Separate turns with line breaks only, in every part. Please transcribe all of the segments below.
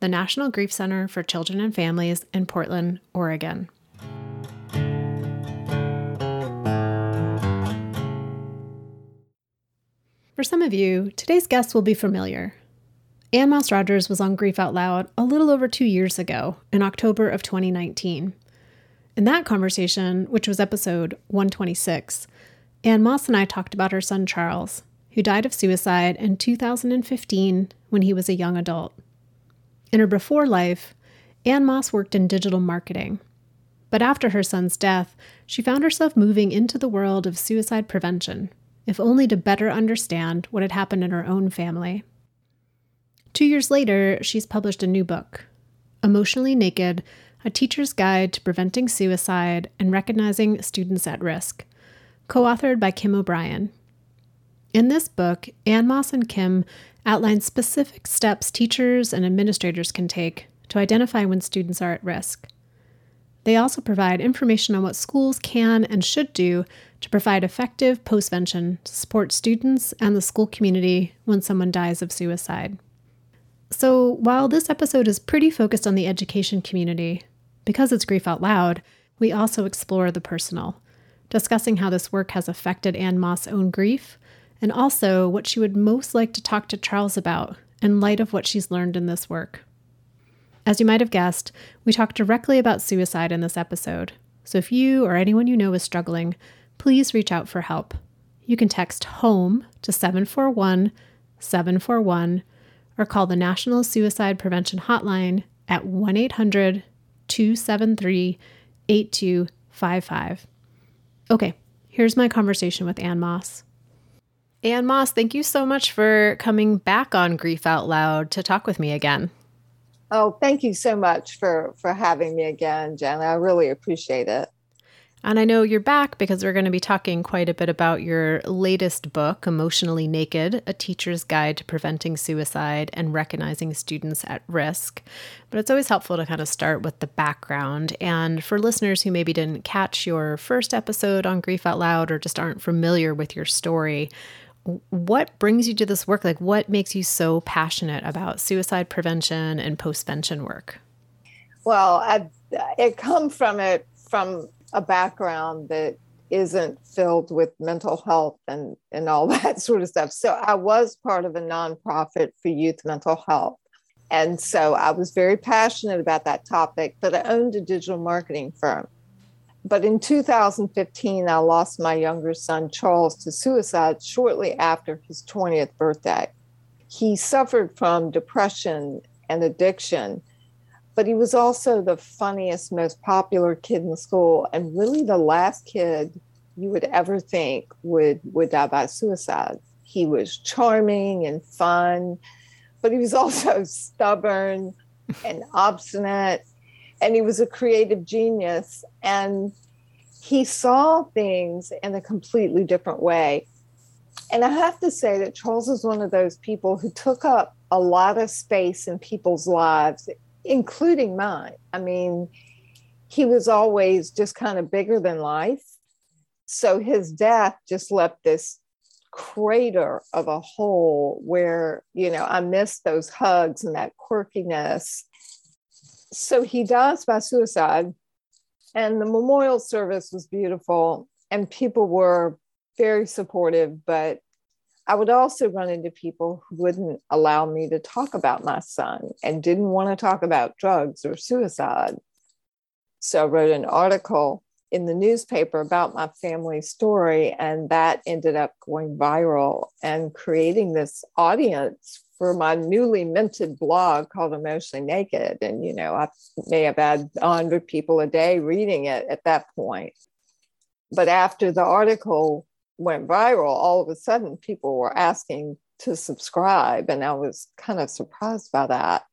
the National Grief Center for Children and Families in Portland, Oregon. For some of you, today's guest will be familiar. Ann Moss Rogers was on Grief Out Loud a little over two years ago, in October of 2019. In that conversation, which was episode 126, Ann Moss and I talked about her son Charles, who died of suicide in 2015 when he was a young adult. In her before life, Ann Moss worked in digital marketing. But after her son's death, she found herself moving into the world of suicide prevention, if only to better understand what had happened in her own family. Two years later, she's published a new book, Emotionally Naked A Teacher's Guide to Preventing Suicide and Recognizing Students at Risk, co authored by Kim O'Brien. In this book, Ann Moss and Kim outline specific steps teachers and administrators can take to identify when students are at risk. They also provide information on what schools can and should do to provide effective postvention to support students and the school community when someone dies of suicide. So, while this episode is pretty focused on the education community, because it's Grief Out Loud, we also explore the personal, discussing how this work has affected Ann Moss' own grief and also what she would most like to talk to Charles about in light of what she's learned in this work. As you might have guessed, we talk directly about suicide in this episode, so if you or anyone you know is struggling, please reach out for help. You can text HOME to 741 741 or call the National Suicide Prevention Hotline at 1 800 273 8255. Okay, here's my conversation with Ann Moss. Ann Moss, thank you so much for coming back on Grief Out Loud to talk with me again.
Oh, thank you so much for for having me again, Jen. I really appreciate it.
And I know you're back because we're going to be talking quite a bit about your latest book, Emotionally Naked A Teacher's Guide to Preventing Suicide and Recognizing Students at Risk. But it's always helpful to kind of start with the background. And for listeners who maybe didn't catch your first episode on Grief Out Loud or just aren't familiar with your story, what brings you to this work? Like, what makes you so passionate about suicide prevention and postvention work?
Well, I, it come from it from a background that isn't filled with mental health and and all that sort of stuff. So I was part of a nonprofit for youth mental health. And so I was very passionate about that topic, but I owned a digital marketing firm. But in 2015, I lost my younger son, Charles, to suicide shortly after his 20th birthday. He suffered from depression and addiction, but he was also the funniest, most popular kid in school, and really the last kid you would ever think would, would die by suicide. He was charming and fun, but he was also stubborn and obstinate and he was a creative genius and he saw things in a completely different way. And i have to say that charles is one of those people who took up a lot of space in people's lives including mine. I mean he was always just kind of bigger than life. So his death just left this crater of a hole where you know i missed those hugs and that quirkiness so he dies by suicide. And the memorial service was beautiful, and people were very supportive. But I would also run into people who wouldn't allow me to talk about my son and didn't want to talk about drugs or suicide. So I wrote an article in the newspaper about my family story, and that ended up going viral and creating this audience for my newly minted blog called Emotionally Naked. And, you know, I may have had 100 people a day reading it at that point. But after the article went viral, all of a sudden people were asking to subscribe. And I was kind of surprised by that.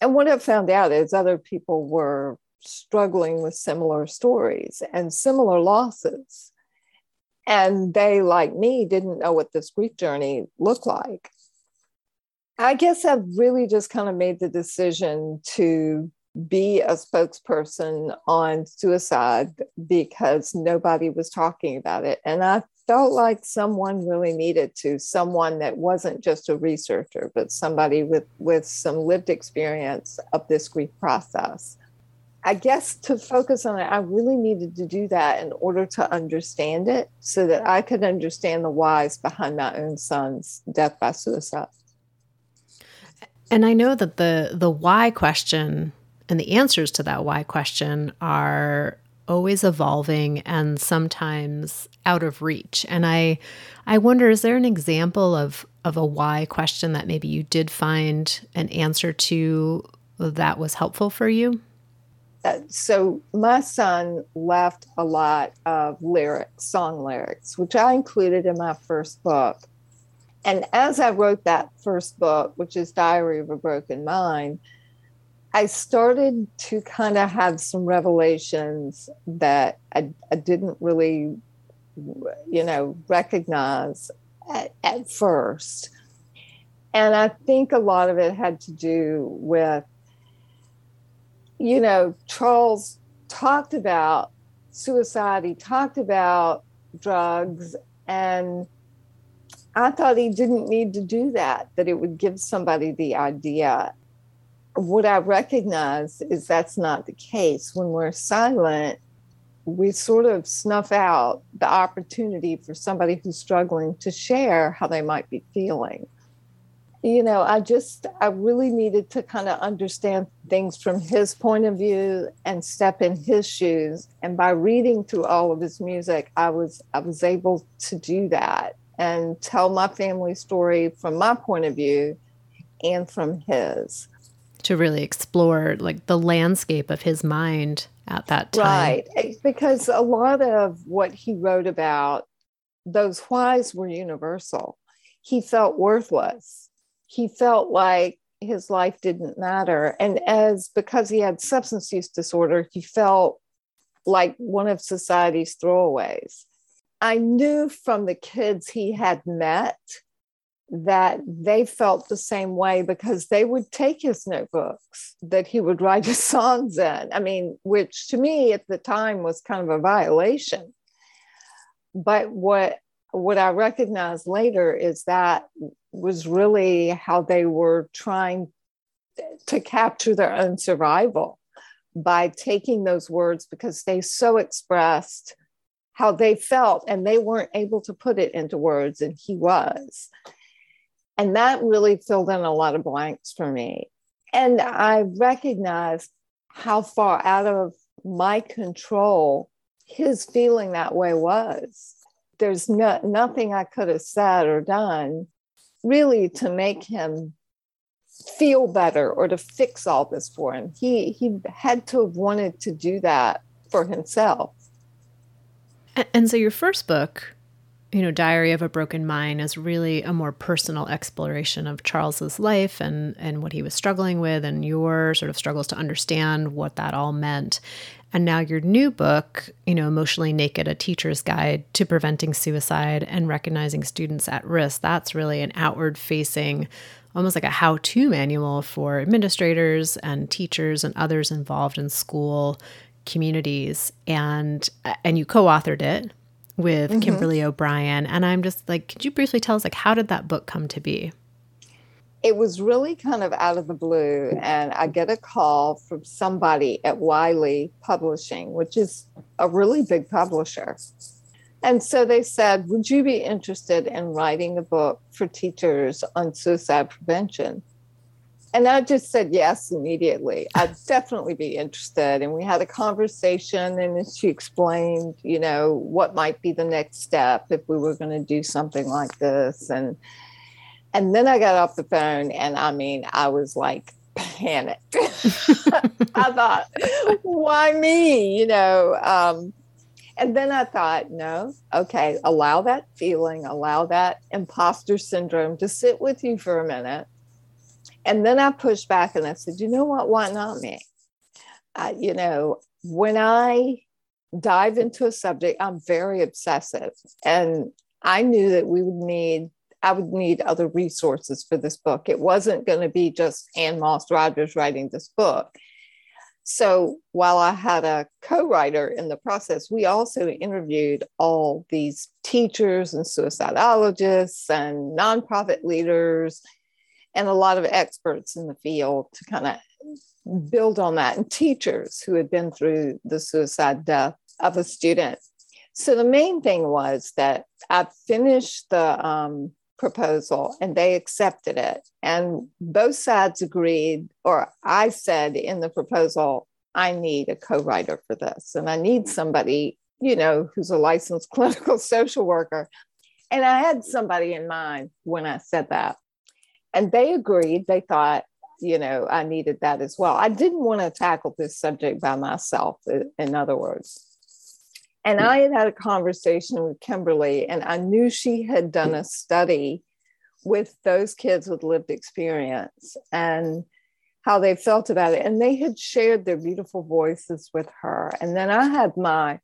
And what I found out is other people were struggling with similar stories and similar losses. And they, like me, didn't know what this grief journey looked like. I guess I've really just kind of made the decision to be a spokesperson on suicide because nobody was talking about it. And I felt like someone really needed to, someone that wasn't just a researcher, but somebody with, with some lived experience of this grief process. I guess to focus on it, I really needed to do that in order to understand it so that I could understand the whys behind my own son's death by suicide.
And I know that the the why question and the answers to that why question are always evolving and sometimes out of reach. And I I wonder is there an example of of a why question that maybe you did find an answer to that was helpful for you?
Uh, so my son left a lot of lyrics, song lyrics, which I included in my first book. And as I wrote that first book, which is Diary of a Broken Mind, I started to kind of have some revelations that I, I didn't really, you know, recognize at, at first. And I think a lot of it had to do with, you know, Charles talked about suicide, he talked about drugs, and I thought he didn't need to do that, that it would give somebody the idea what I recognize is that's not the case. When we're silent, we sort of snuff out the opportunity for somebody who's struggling to share how they might be feeling. You know, I just, I really needed to kind of understand things from his point of view and step in his shoes. And by reading through all of his music, I was, I was able to do that and tell my family story from my point of view and from his
to really explore like the landscape of his mind at that time.
Right. Because a lot of what he wrote about, those whys were universal. He felt worthless. He felt like his life didn't matter. And as because he had substance use disorder, he felt like one of society's throwaways. I knew from the kids he had met that they felt the same way because they would take his notebooks that he would write his songs in. I mean, which to me at the time was kind of a violation. But what what I recognized later is that was really how they were trying to capture their own survival by taking those words because they so expressed how they felt and they weren't able to put it into words and he was and that really filled in a lot of blanks for me. And I recognized how far out of my control his feeling that way was. There's no, nothing I could have said or done really to make him feel better or to fix all this for him. He he had to have wanted to do that for himself.
And so your first book you know, Diary of a Broken Mind is really a more personal exploration of Charles's life and and what he was struggling with and your sort of struggles to understand what that all meant. And now your new book, you know, Emotionally Naked, a teacher's guide to preventing suicide and recognizing students at risk, that's really an outward facing almost like a how-to manual for administrators and teachers and others involved in school communities and and you co-authored it with mm-hmm. Kimberly O'Brien. And I'm just like, could you briefly tell us, like, how did that book come to be?
It was really kind of out of the blue. And I get a call from somebody at Wiley Publishing, which is a really big publisher. And so they said, Would you be interested in writing a book for teachers on suicide prevention? And I just said yes immediately. I'd definitely be interested. And we had a conversation, and she explained, you know, what might be the next step if we were going to do something like this. And and then I got off the phone, and I mean, I was like panicked. I thought, why me? You know. Um, and then I thought, no, okay, allow that feeling, allow that imposter syndrome to sit with you for a minute And then I pushed back and I said, you know what? Why not me? Uh, you know, when I dive into a subject, I'm very obsessive. And I knew that we would need, I would need other resources for this book. It wasn't going to be just Ann Moss Rogers writing this book. So while I had a co writer in the process, we also interviewed all these teachers and suicidologists and nonprofit leaders and a lot of experts in the field to kind of build on that and teachers who had been through the suicide death of a student. So the main thing was that I finished the um, proposal and they accepted it. And both sides agreed, or I said in the proposal, I need a co writer for this. And I need somebody, you know, who's a licensed clinical social worker. And I had somebody in mind when I said that. And they agreed. They thought, you know, I needed that as well. I didn't want to tackle this subject by myself, in other words. And hmm. I had had a conversation with Kimberly, and I knew she had done a study with those kids with lived experience and how they felt about it. And they had shared their beautiful voices with her. And then I had my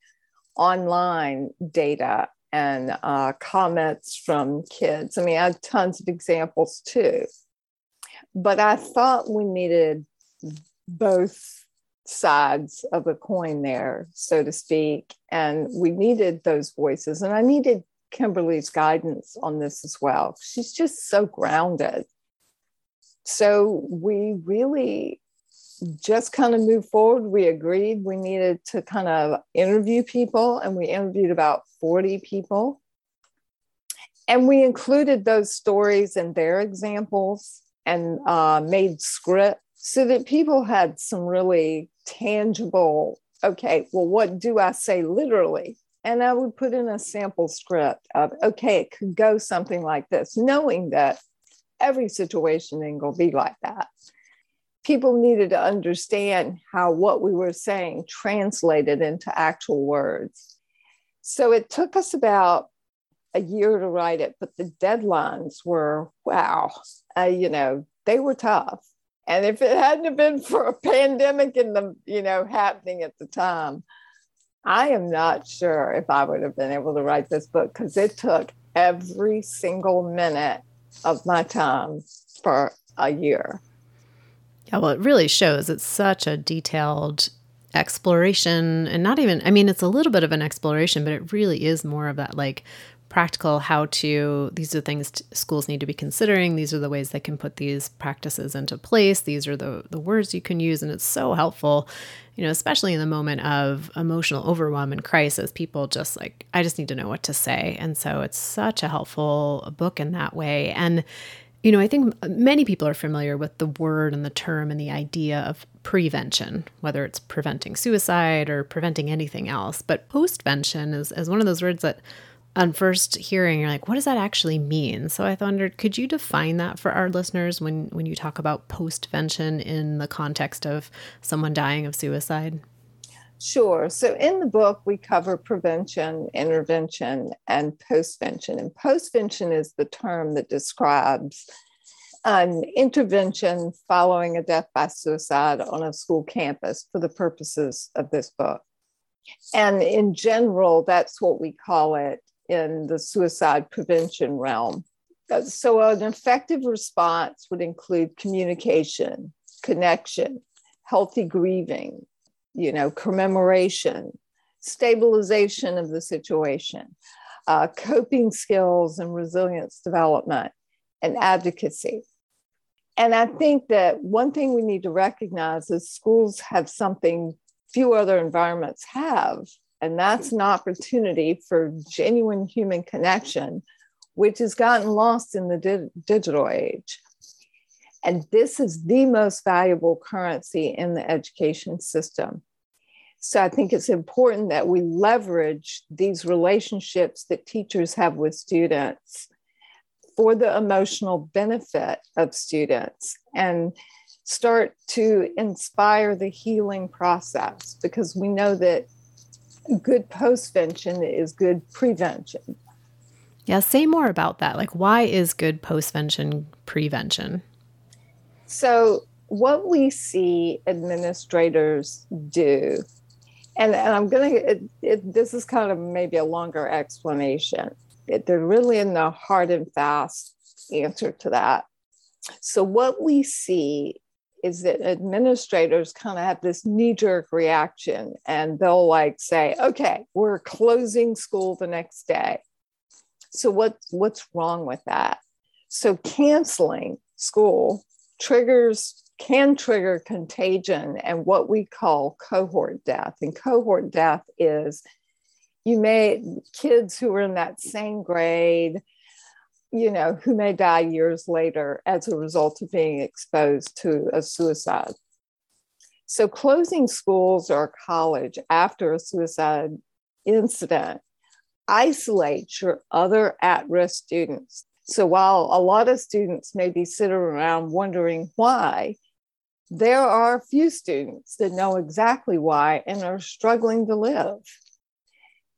online data and uh, comments from kids. I mean, I had tons of examples too. But I thought we needed both sides of the coin there, so to speak. And we needed those voices. And I needed Kimberly's guidance on this as well. She's just so grounded. So we really just kind of moved forward. We agreed we needed to kind of interview people, and we interviewed about 40 people. And we included those stories and their examples and uh, made script so that people had some really tangible, okay, well, what do I say literally? And I would put in a sample script of, okay, it could go something like this, knowing that every situation ain't going to be like that. People needed to understand how what we were saying translated into actual words. So it took us about a year to write it, but the deadlines were, wow, uh, you know, they were tough. And if it hadn't been for a pandemic in the, you know, happening at the time, I am not sure if I would have been able to write this book because it took every single minute of my time for a year.
Yeah, well, it really shows it's such a detailed exploration and not even, I mean, it's a little bit of an exploration, but it really is more of that like practical how to these are things t- schools need to be considering these are the ways they can put these practices into place these are the the words you can use and it's so helpful you know especially in the moment of emotional overwhelm and crisis people just like i just need to know what to say and so it's such a helpful book in that way and you know i think many people are familiar with the word and the term and the idea of prevention whether it's preventing suicide or preventing anything else but postvention is, is one of those words that on first hearing, you're like, what does that actually mean? So I wondered, could you define that for our listeners when, when you talk about postvention in the context of someone dying of suicide?
Sure. So in the book, we cover prevention, intervention, and postvention. And postvention is the term that describes an intervention following a death by suicide on a school campus for the purposes of this book. And in general, that's what we call it in the suicide prevention realm. Uh, so, an effective response would include communication, connection, healthy grieving, you know, commemoration, stabilization of the situation, uh, coping skills and resilience development, and advocacy. And I think that one thing we need to recognize is schools have something few other environments have, and that's an opportunity for genuine human connection, which has gotten lost in the di- digital age. And this is the most valuable currency in the education system. So I think it's important that we leverage these relationships that teachers have with students for the emotional benefit of students and start to inspire the healing process because we know that good postvention is good prevention.
Yeah, say more about that. Like, why is good postvention prevention?
So, what we see administrators do, and, and I'm going to, this is kind of maybe a longer explanation. It, they're really in the hard and fast answer to that. So, what we see is that administrators kind of have this knee jerk reaction and they'll like say, okay, we're closing school the next day. So, what, what's wrong with that? So, canceling school triggers can trigger contagion and what we call cohort death. And cohort death is you may kids who are in that same grade you know, who may die years later as a result of being exposed to a suicide. So, closing schools or college after a suicide incident isolates your other at risk students. So, while a lot of students may be sitting around wondering why, there are a few students that know exactly why and are struggling to live.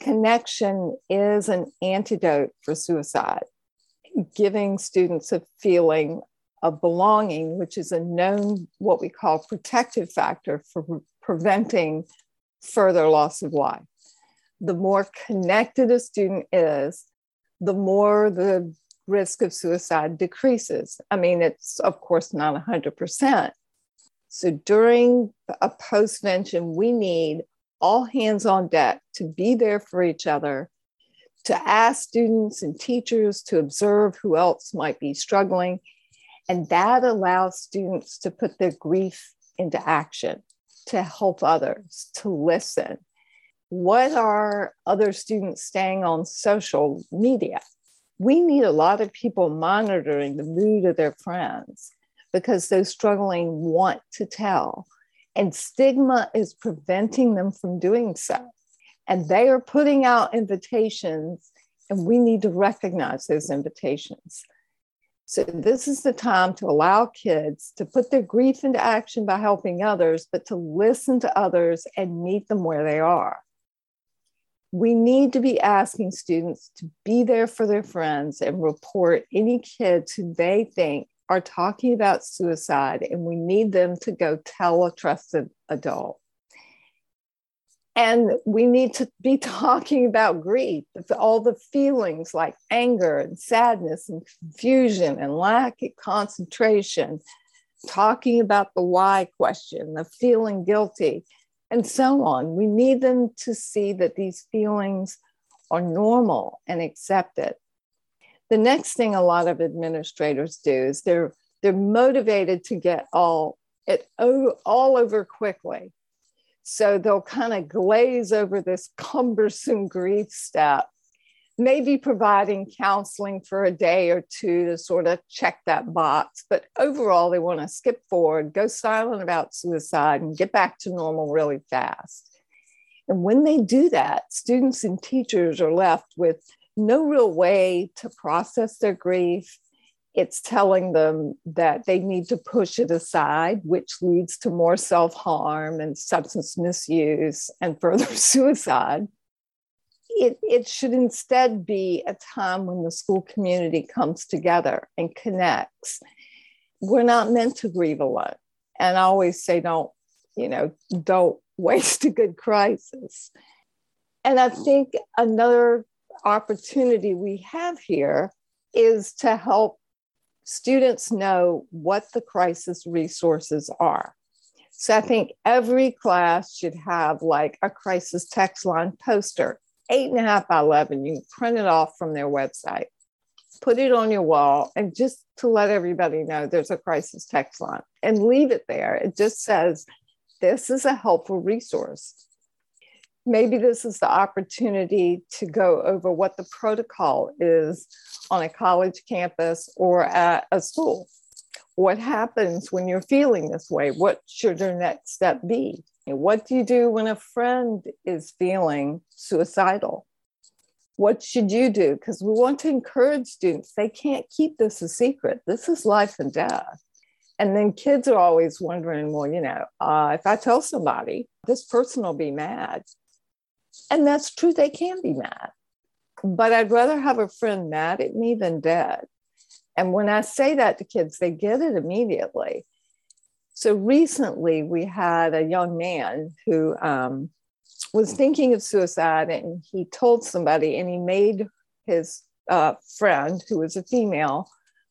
Connection is an antidote for suicide giving students a feeling of belonging, which is a known what we call protective factor for pre- preventing further loss of life. The more connected a student is, the more the risk of suicide decreases. I mean, it's of course not 100%. So during a postvention, we need all hands on deck to be there for each other to ask students and teachers to observe who else might be struggling. And that allows students to put their grief into action, to help others, to listen. What are other students saying on social media? We need a lot of people monitoring the mood of their friends because those struggling want to tell. And stigma is preventing them from doing so and they are putting out invitations, and we need to recognize those invitations. So, this is the time to allow kids to put their grief into action by helping others, but to listen to others and meet them where they are. We need to be asking students to be there for their friends and report any kids who they think are talking about suicide, and we need them to go tell a trusted adult. And we need to be talking about grief, all the feelings like anger and sadness and confusion and lack of concentration, talking about the why question, the feeling guilty, and so on. We need them to see that these feelings are normal and accepted. The next thing a lot of administrators do is they're they're motivated to get all it all over quickly so they'll kind of glaze over this cumbersome grief step, maybe providing counseling for a day or two to sort of check that box. But overall, they want to skip forward, go silent about suicide, and get back to normal really fast. And when they do that, students and teachers are left with no real way to process their grief it's telling them that they need to push it aside, which leads to more self harm and substance misuse and further suicide. It, it should instead be a time when the school community comes together and connects. We're not meant to grieve alone. And I always say, don't, you know, don't waste a good crisis. And I think another opportunity we have here is to help students know what the crisis resources are. So I think every class should have like a crisis text line poster, eight and a half by 11. You can print it off from their website, put it on your wall, and just to let everybody know there's a crisis text line and leave it there. It just says, this is a helpful resource maybe this is the opportunity to go over what the protocol is on a college campus or at a school. What happens when you're feeling this way? What should your next step be? What do you do when a friend is feeling suicidal? What should you do? Because we want to encourage students, they can't keep this a secret. This is life and death. And then kids are always wondering, well, you know, uh, if I tell somebody, this person will be mad. And that's true, they can be mad. But I'd rather have a friend mad at me than dead. And when I say that to kids, they get it immediately. So recently, we had a young man who um, was thinking of suicide, and he told somebody, and he made his uh, friend, who was a female,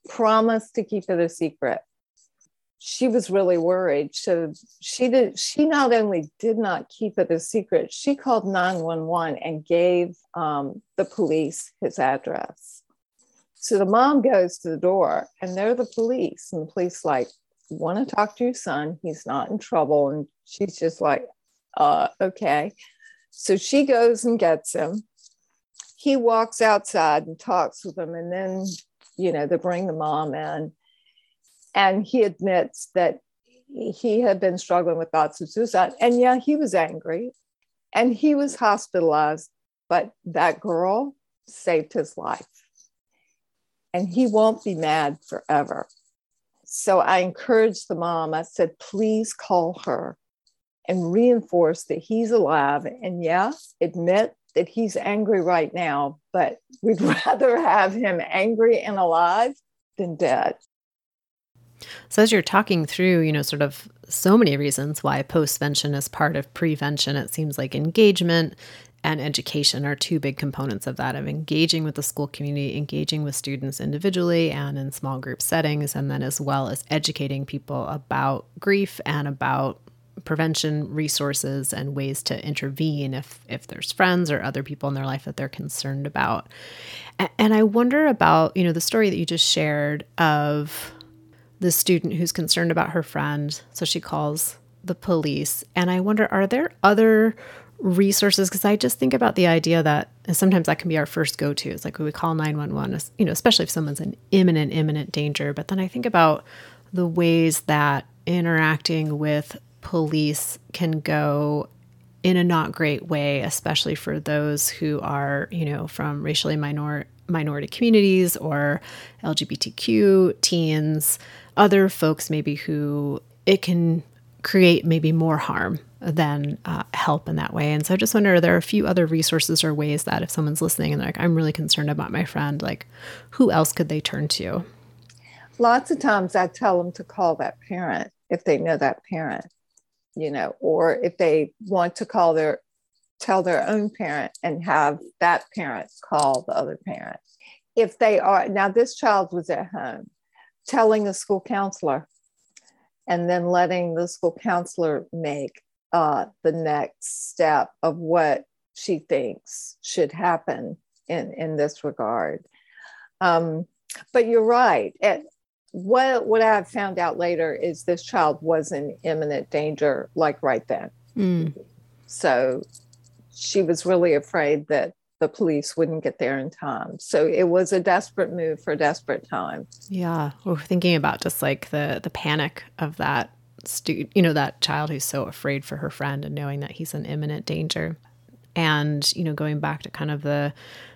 promise to keep it a secret. She was really worried. So she did. She not only did not keep it a secret, she called nine one one and gave um, the police his address. So the mom goes to the door, and they're the police, and the police like want to talk to your son. He's not in trouble, and she's just like, uh, okay. So she goes and gets him. He walks outside and talks with them and then you know they bring the mom in. And he admits that he had been struggling with thoughts of suicide. And yeah he was angry. And he was hospitalized. But that girl saved his life. And he won't be mad forever so i encouraged the mom i said please call her and reinforce that he's alive and yeah admit that he's angry right now, but we'd rather have him angry and alive than dead.
So, as you're talking through, you know, sort of so many reasons why postvention is part of prevention, it seems like engagement and education are two big components of that of engaging with the school community, engaging with students individually and in small group settings, and then as well as educating people about grief and about prevention resources and ways to intervene if if there's friends or other people in their life that they're concerned about. And I wonder about, you know, the story that you just shared of the student who's concerned about her friend, so she calls the police. And I wonder are there other resources because I just think about the idea that sometimes that can be our first go-to. It's like we call 911, you know, especially if someone's in imminent imminent danger, but then I think about the ways that interacting with police can go in a not great way, especially for those who are, you know, from racially minor minority communities or LGBTQ teens, other folks maybe who it can create maybe more harm than uh, help in that way. And so I just wonder, are there a few other resources or ways that if someone's listening and they're like, I'm really concerned about my friend, like who else could they turn to?
Lots of times I tell them to call that parent if they know that parent you know, or if they want to call their tell their own parent and have that parent call the other parent. If they are now, this child was at home, telling the school counselor, and then letting the school counselor make uh, the next step of what she thinks should happen in in this regard. Um, but you're right. At, what what I found out later is this child was in imminent danger, like right then. Mm. So she was really afraid that the police wouldn't get there in time. So it was a desperate move for a desperate time.
Yeah, we're thinking about just like the the panic of that student, you know, that child who's so afraid for her friend and knowing that he's in imminent danger. And you know, going back to kind of the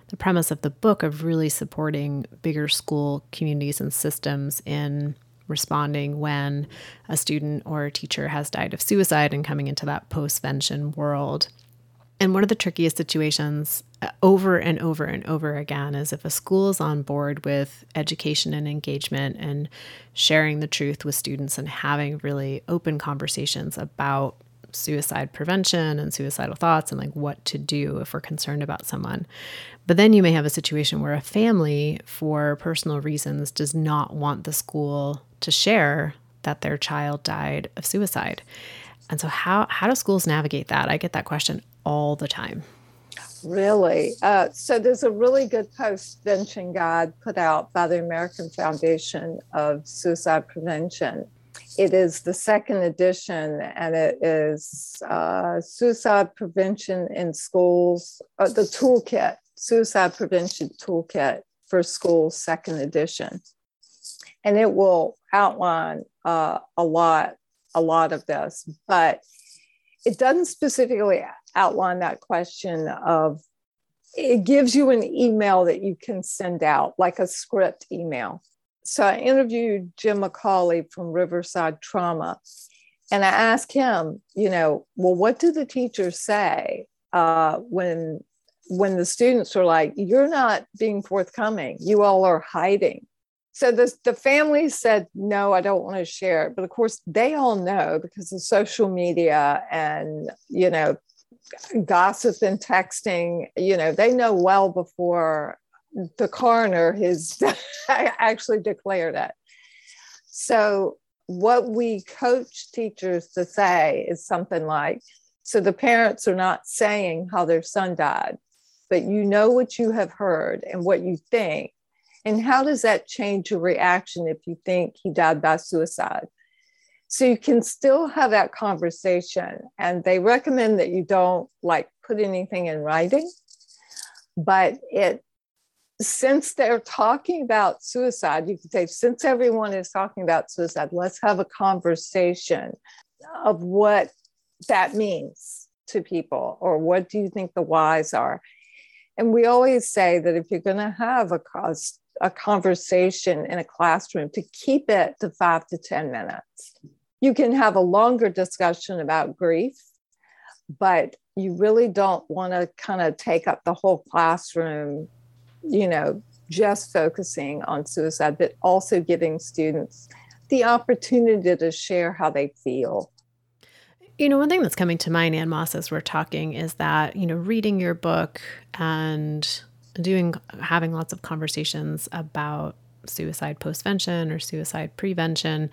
the premise of the book of really supporting bigger school communities and systems in responding when a student or a teacher has died of suicide and coming into that postvention world. And one of the trickiest situations uh, over and over and over again is if a school is on board with education and engagement and sharing the truth with students and having really open conversations about suicide prevention and suicidal thoughts and like what to do if we're concerned about someone. But then you may have a situation where a family, for personal reasons, does not want the school to share that their child died of suicide. And so, how, how do schools navigate that? I get that question all the time.
Really? Uh, so, there's a really good postvention guide put out by the American Foundation of Suicide Prevention it is the second edition, and it is uh, suicide prevention in schools, uh, the toolkit, suicide prevention toolkit for schools, second edition, and it will outline uh, a lot, a lot of this, but it doesn't specifically outline that question of. It gives you an email that you can send out, like a script email so I interviewed Jim McCauley from Riverside Trauma, and I asked him, you know, well, what do the teachers say uh, when when the students are like, "You're not being forthcoming. You all are hiding." So the, the family said no i don't want to share it. But of course they all know because of social media and you know gossip and texting you know they know well before the coroner has actually declared it. So what we coach teachers to say is something like so the parents are not saying how their son died but you know what you have heard and what you think and how does that change your reaction if you think he died by suicide? So you can still have that conversation. And they recommend that you don't like put anything in writing, but it since they're talking about suicide, you can say, since everyone is talking about suicide, let's have a conversation of what that means to people, or what do you think the whys are? And we always say that if you're going to have a cause, a conversation in a classroom to keep it to five to 10 minutes. You can have a longer discussion about grief, but you really don't want to kind of take up the whole classroom, you know, just focusing on suicide, but also giving students the opportunity to share how they feel.
You know, one thing that's coming to mind, Ann Moss, as we're talking, is that, you know, reading your book and doing having lots of conversations about suicide postvention or suicide prevention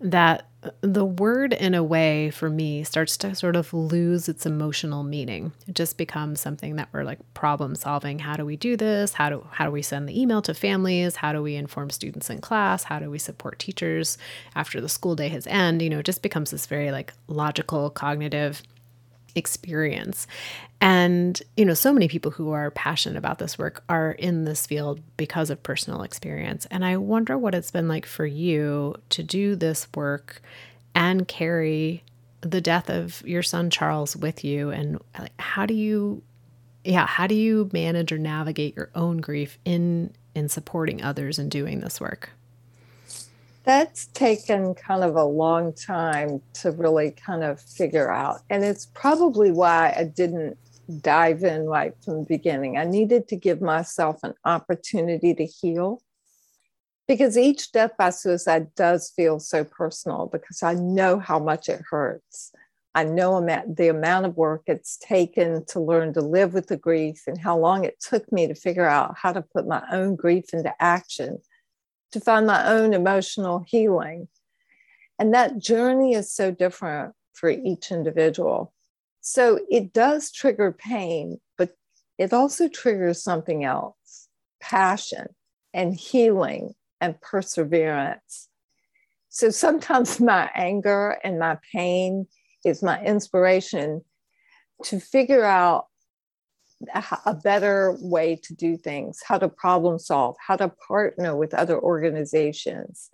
that the word in a way for me starts to sort of lose its emotional meaning. It just becomes something that we're like problem solving. How do we do this? How do how do we send the email to families? How do we inform students in class? How do we support teachers after the school day has end? You know it just becomes this very like logical cognitive experience. And, you know, so many people who are passionate about this work are in this field because of personal experience. And I wonder what it's been like for you to do this work and carry the death of your son Charles with you. And how do you, yeah, how do you manage or navigate your own grief in in supporting others and doing this work?
That's taken kind of a long time to really kind of figure out. And it's probably why I didn't dive in right from the beginning. I needed to give myself an opportunity to heal because each death by suicide does feel so personal because I know how much it hurts. I know the amount of work it's taken to learn to live with the grief and how long it took me to figure out how to put my own grief into action to find my own emotional healing. And that journey is so different for each individual. So it does trigger pain, but it also triggers something else passion and healing and perseverance. So sometimes my anger and my pain is my inspiration to figure out a better way to do things, how to problem solve, how to partner with other organizations.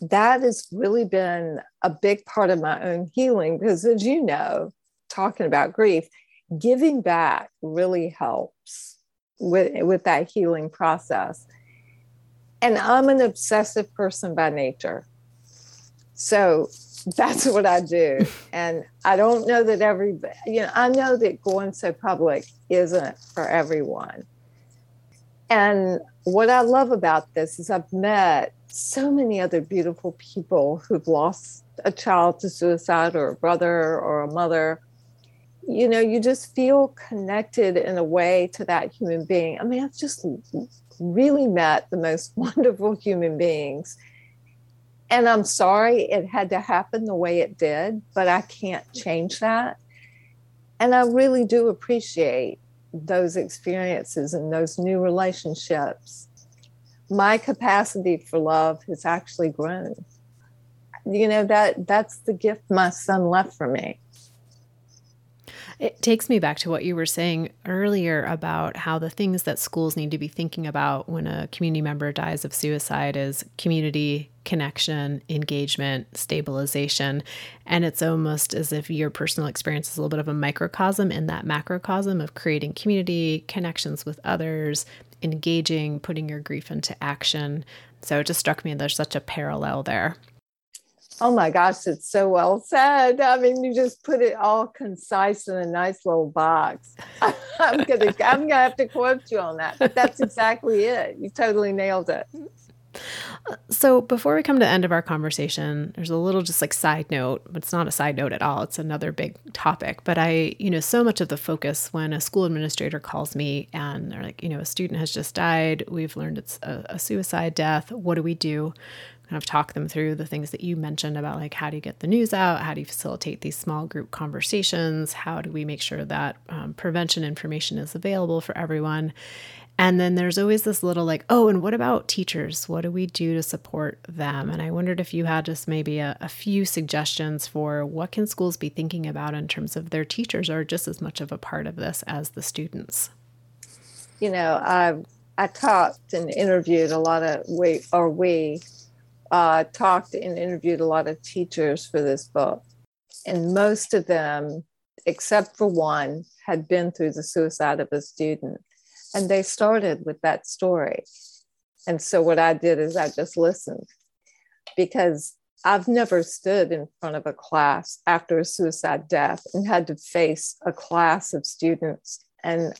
That has really been a big part of my own healing because, as you know, talking about grief, giving back really helps with, with that healing process. And I'm an obsessive person by nature. So that's what I do. And I don't know that every, you know, I know that going so public isn't for everyone. And what I love about this is I've met so many other beautiful people who've lost a child to suicide or a brother or a mother. You know, you just feel connected in a way to that human being. I mean, I've just really met the most wonderful human beings and I'm sorry it had to happen the way it did, but I can't change that. And I really do appreciate those experiences and those new relationships. My capacity for love has actually grown. You know that that's the gift my son left for me.
It takes me back to what you were saying earlier about how the things that schools need to be thinking about when a community member dies of suicide is community connection, engagement, stabilization. And it's almost as if your personal experience is a little bit of a microcosm in that macrocosm of creating community, connections with others, engaging, putting your grief into action. So it just struck me there's such a parallel there.
Oh my gosh, it's so well said. I mean, you just put it all concise in a nice little box. I'm gonna I'm gonna have to quote you on that. But that's exactly it. You totally nailed it.
So before we come to the end of our conversation, there's a little just like side note, but it's not a side note at all. It's another big topic. But I, you know, so much of the focus when a school administrator calls me and they're like, you know, a student has just died. We've learned it's a, a suicide death. What do we do? Kind of talk them through the things that you mentioned about like how do you get the news out how do you facilitate these small group conversations how do we make sure that um, prevention information is available for everyone and then there's always this little like, oh, and what about teachers? What do we do to support them? And I wondered if you had just maybe a, a, few suggestions for what can schools be thinking about in terms of their teachers are just as much of a part of this as the students.
You know, I I talked and interviewed a lot of we or we uh, talked and interviewed a lot of teachers for this book, and most of them, except for one, had been through the suicide of a student and they started with that story. And so what I did is I just listened because I've never stood in front of a class after a suicide death and had to face a class of students. And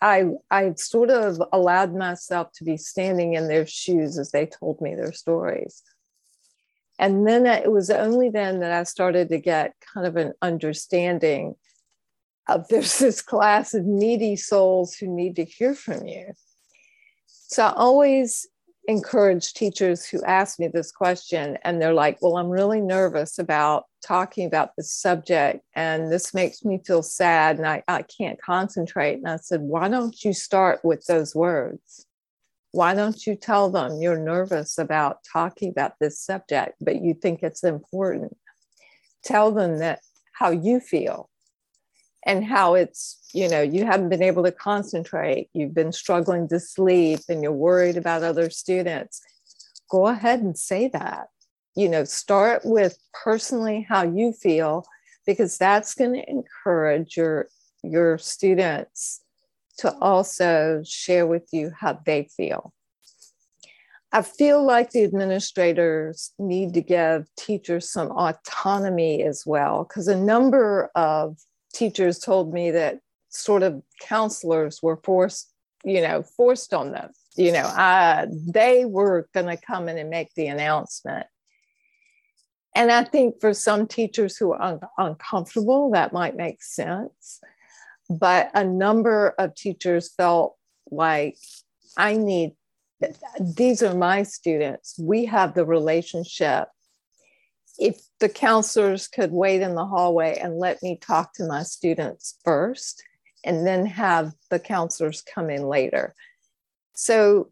I, I sort of allowed myself to be standing in their shoes as they told me their stories. And then it was only then that I started to get kind of an understanding of there's this class of needy souls who need to hear from you. So I always encourage teachers who ask me this question and they're like, Well, I'm really nervous about talking about this subject and this makes me feel sad and I, I can't concentrate. And I said, Why don't you start with those words? Why don't you tell them you're nervous about talking about this subject, but you think it's important? Tell them that how you feel and how it's you know you haven't been able to concentrate. You've been struggling to sleep and you're worried about other students. Go ahead and say that. You know start with personally how you feel because that's going to encourage your your students to also share with you how they feel. I feel like the administrators need to give teachers some autonomy as well, because a number of teachers told me that sort of counselors were forced, you know, forced on them. You know, uh, they were going to come in and make the announcement. And I think for some teachers who are un- uncomfortable, that might make sense. But a number of teachers felt like, I need, these are my students. We have the relationship if the counselors could wait in the hallway and let me talk to my students first and then have the counselors come in later. So,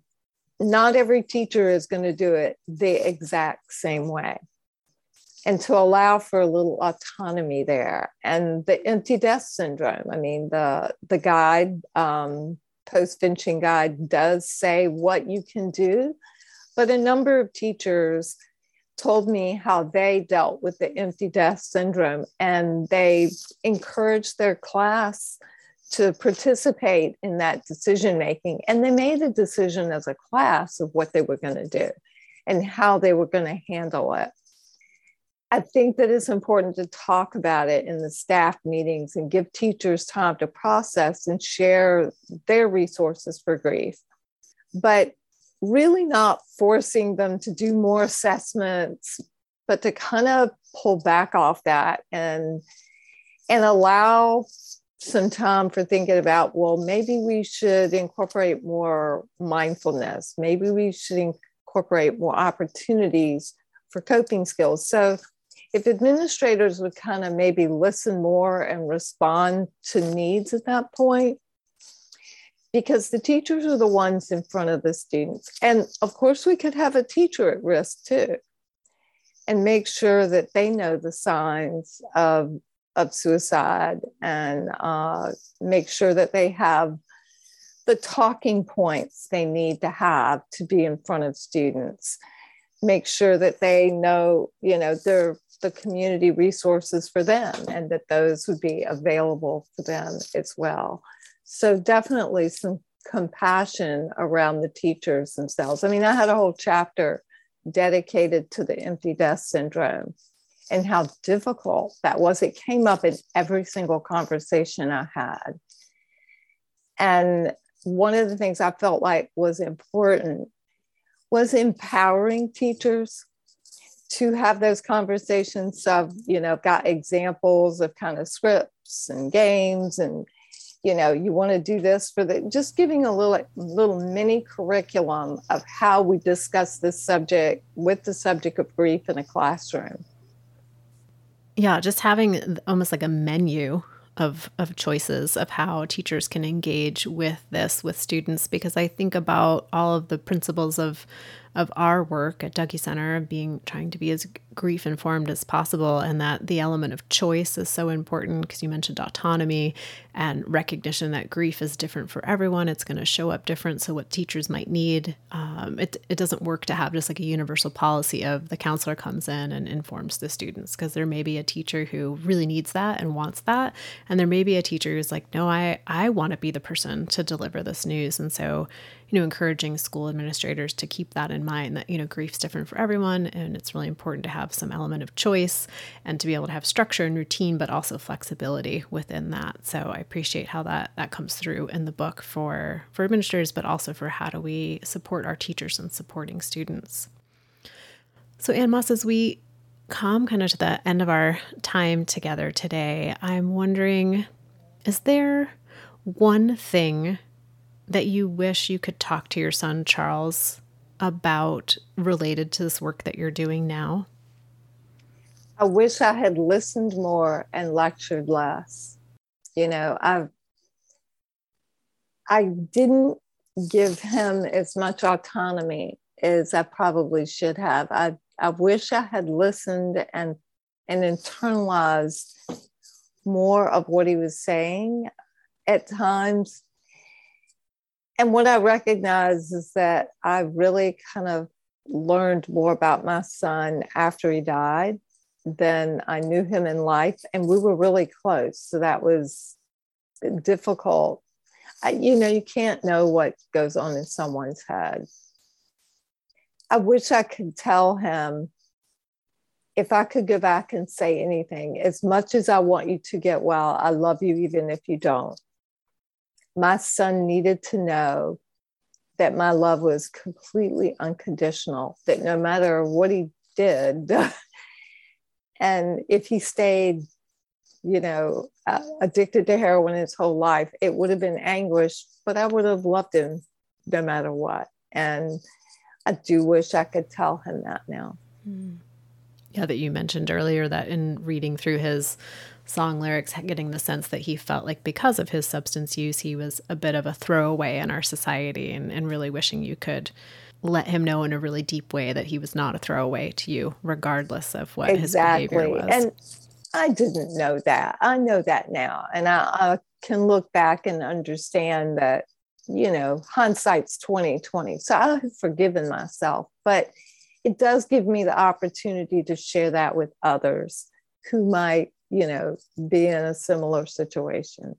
not every teacher is going to do it the exact same way. And to allow for a little autonomy there. And the empty desk syndrome, I mean, the, the guide, um, postvention guide, does say what you can do, but a number of teachers told me how they dealt with the empty desk syndrome and they encouraged their class to participate in that decision making. And they made a decision as a class of what they were going to do and how they were going to handle it. I think that it's important to talk about it in the staff meetings and give teachers time to process and share their resources for grief. But really not forcing them to do more assessments, but to kind of pull back off that and and allow some time for thinking about well maybe we should incorporate more mindfulness. Maybe we should incorporate more opportunities for coping skills. So if administrators would kind of maybe listen more and respond to needs at that point because the teachers are the ones in front of the students. And of course, we could have a teacher at risk too, and make sure that they know the signs of, of suicide and uh, make sure that they have the talking points they need to have to be in front of students. Make sure that they know, you know, they're the community resources for them and that those would be available for them as well. So definitely some compassion around the teachers themselves. I mean, I had a whole chapter dedicated to the empty desk syndrome and how difficult that was. It came up in every single conversation I had. And one of the things I felt like was important was empowering teachers to have those conversations. I've, you know, got examples of kind of scripts and games and you know you want to do this for the just giving a little little mini curriculum of how we discuss this subject with the subject of grief in a classroom.
Yeah just having almost like a menu of of choices of how teachers can engage with this with students because I think about all of the principles of of our work at Dougy Center being trying to be as grief informed as possible and that the element of choice is so important because you mentioned autonomy and recognition that grief is different for everyone. It's going to show up different so what teachers might need um, it, it doesn't work to have just like a universal policy of the counselor comes in and informs the students because there may be a teacher who really needs that and wants that and there may be a teacher who's like no i i want to be the person to deliver this news. And so you know, encouraging school administrators to keep that in mind that, you know, grief's different for everyone and it's really important to have some element of choice and to be able to have structure and routine, but also flexibility within that. So I appreciate how that that comes through in the book for for administrators, but also for how do we support our teachers and supporting students. So anne Moss, as we come kind of to the end of our time together today, I'm wondering, is there one thing that you wish you could talk to your son, Charles, about related to this work that you're doing now?
I wish I had listened more and lectured less. You know, I I didn't give him as much autonomy as I probably should have. I I wish I had listened and and internalized more of what he was saying. At times, and what I recognize is that I really kind of learned more about my son after he died than I knew him in life. And we were really close. So that was difficult. I, you know, you can't know what goes on in someone's head. I wish I could tell him if I could go back and say anything, as much as I want you to get well, I love you even if you don't my son needed to know that my love was completely unconditional, that no matter what he did, and if he stayed, you know, uh, addicted to heroin his whole life, it would have been anguish, but I would have loved him no matter what. And I do wish I could tell him that now.
Hmm. Yeah, that you mentioned earlier that in reading through his song lyrics, getting the sense that he felt like because of his substance use, he was a bit of a throwaway in our society, and, and really wishing you could let him know in a really deep way that he was not a throwaway to you, regardless of what exactly. his behavior was.
And I didn't know that. I know that now. And I, I can look back and understand that, you know, hindsight's 2020. So I've forgiven myself. But it does give me the opportunity to share that with others who might you know, be in a similar situation.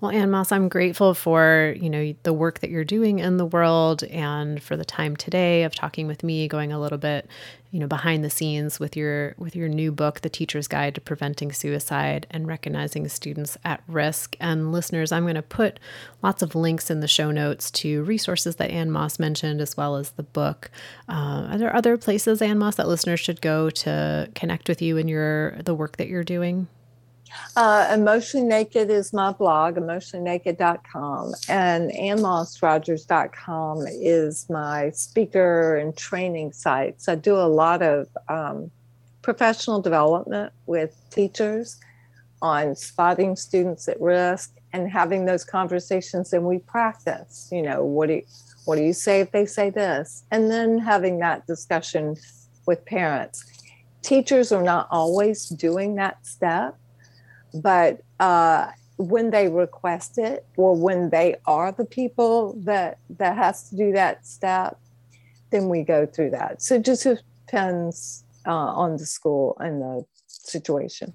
Well, Anne Moss, I'm grateful for, you know, the work that you're doing in the world and for the time today of talking with me, going a little bit, you know, behind the scenes with your with your new book, The Teacher's Guide to Preventing Suicide and Recognizing Students at Risk. And listeners, I'm going to put lots of links in the show notes to resources that Anne Moss mentioned as well as the book. Uh, are there other places, Anne Moss, that listeners should go to connect with you and your the work that you're doing?
Uh, Emotionally Naked is my blog, emotionallynaked.com, and annemossrogers.com is my speaker and training sites. I do a lot of um, professional development with teachers on spotting students at risk and having those conversations and we practice you know what do you, what do you say if they say this and then having that discussion with parents teachers are not always doing that step but uh, when they request it or when they are the people that that has to do that step then we go through that so it just depends uh, on the school and the situation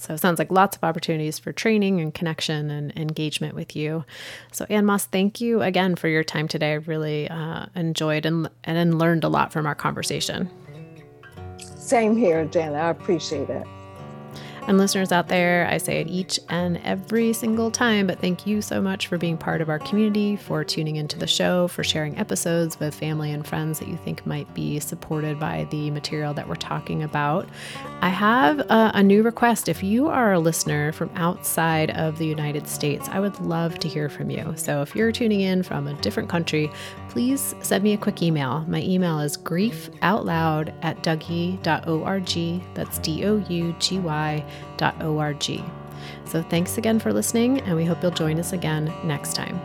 so it sounds like lots of opportunities for training and connection and engagement with you. So Anne Moss, thank you again for your time today. I really uh, enjoyed and, and learned a lot from our conversation.
Same here, Jen. I appreciate it.
And listeners out there, I say it each and every single time, but thank you so much for being part of our community, for tuning into the show, for sharing episodes with family and friends that you think might be supported by the material that we're talking about. I have a, a new request. If you are a listener from outside of the United States, I would love to hear from you. So if you're tuning in from a different country, please send me a quick email. My email is griefoutloud at dougy.org. That's D O U G Y So thanks again for listening, and we hope you'll join us again next time.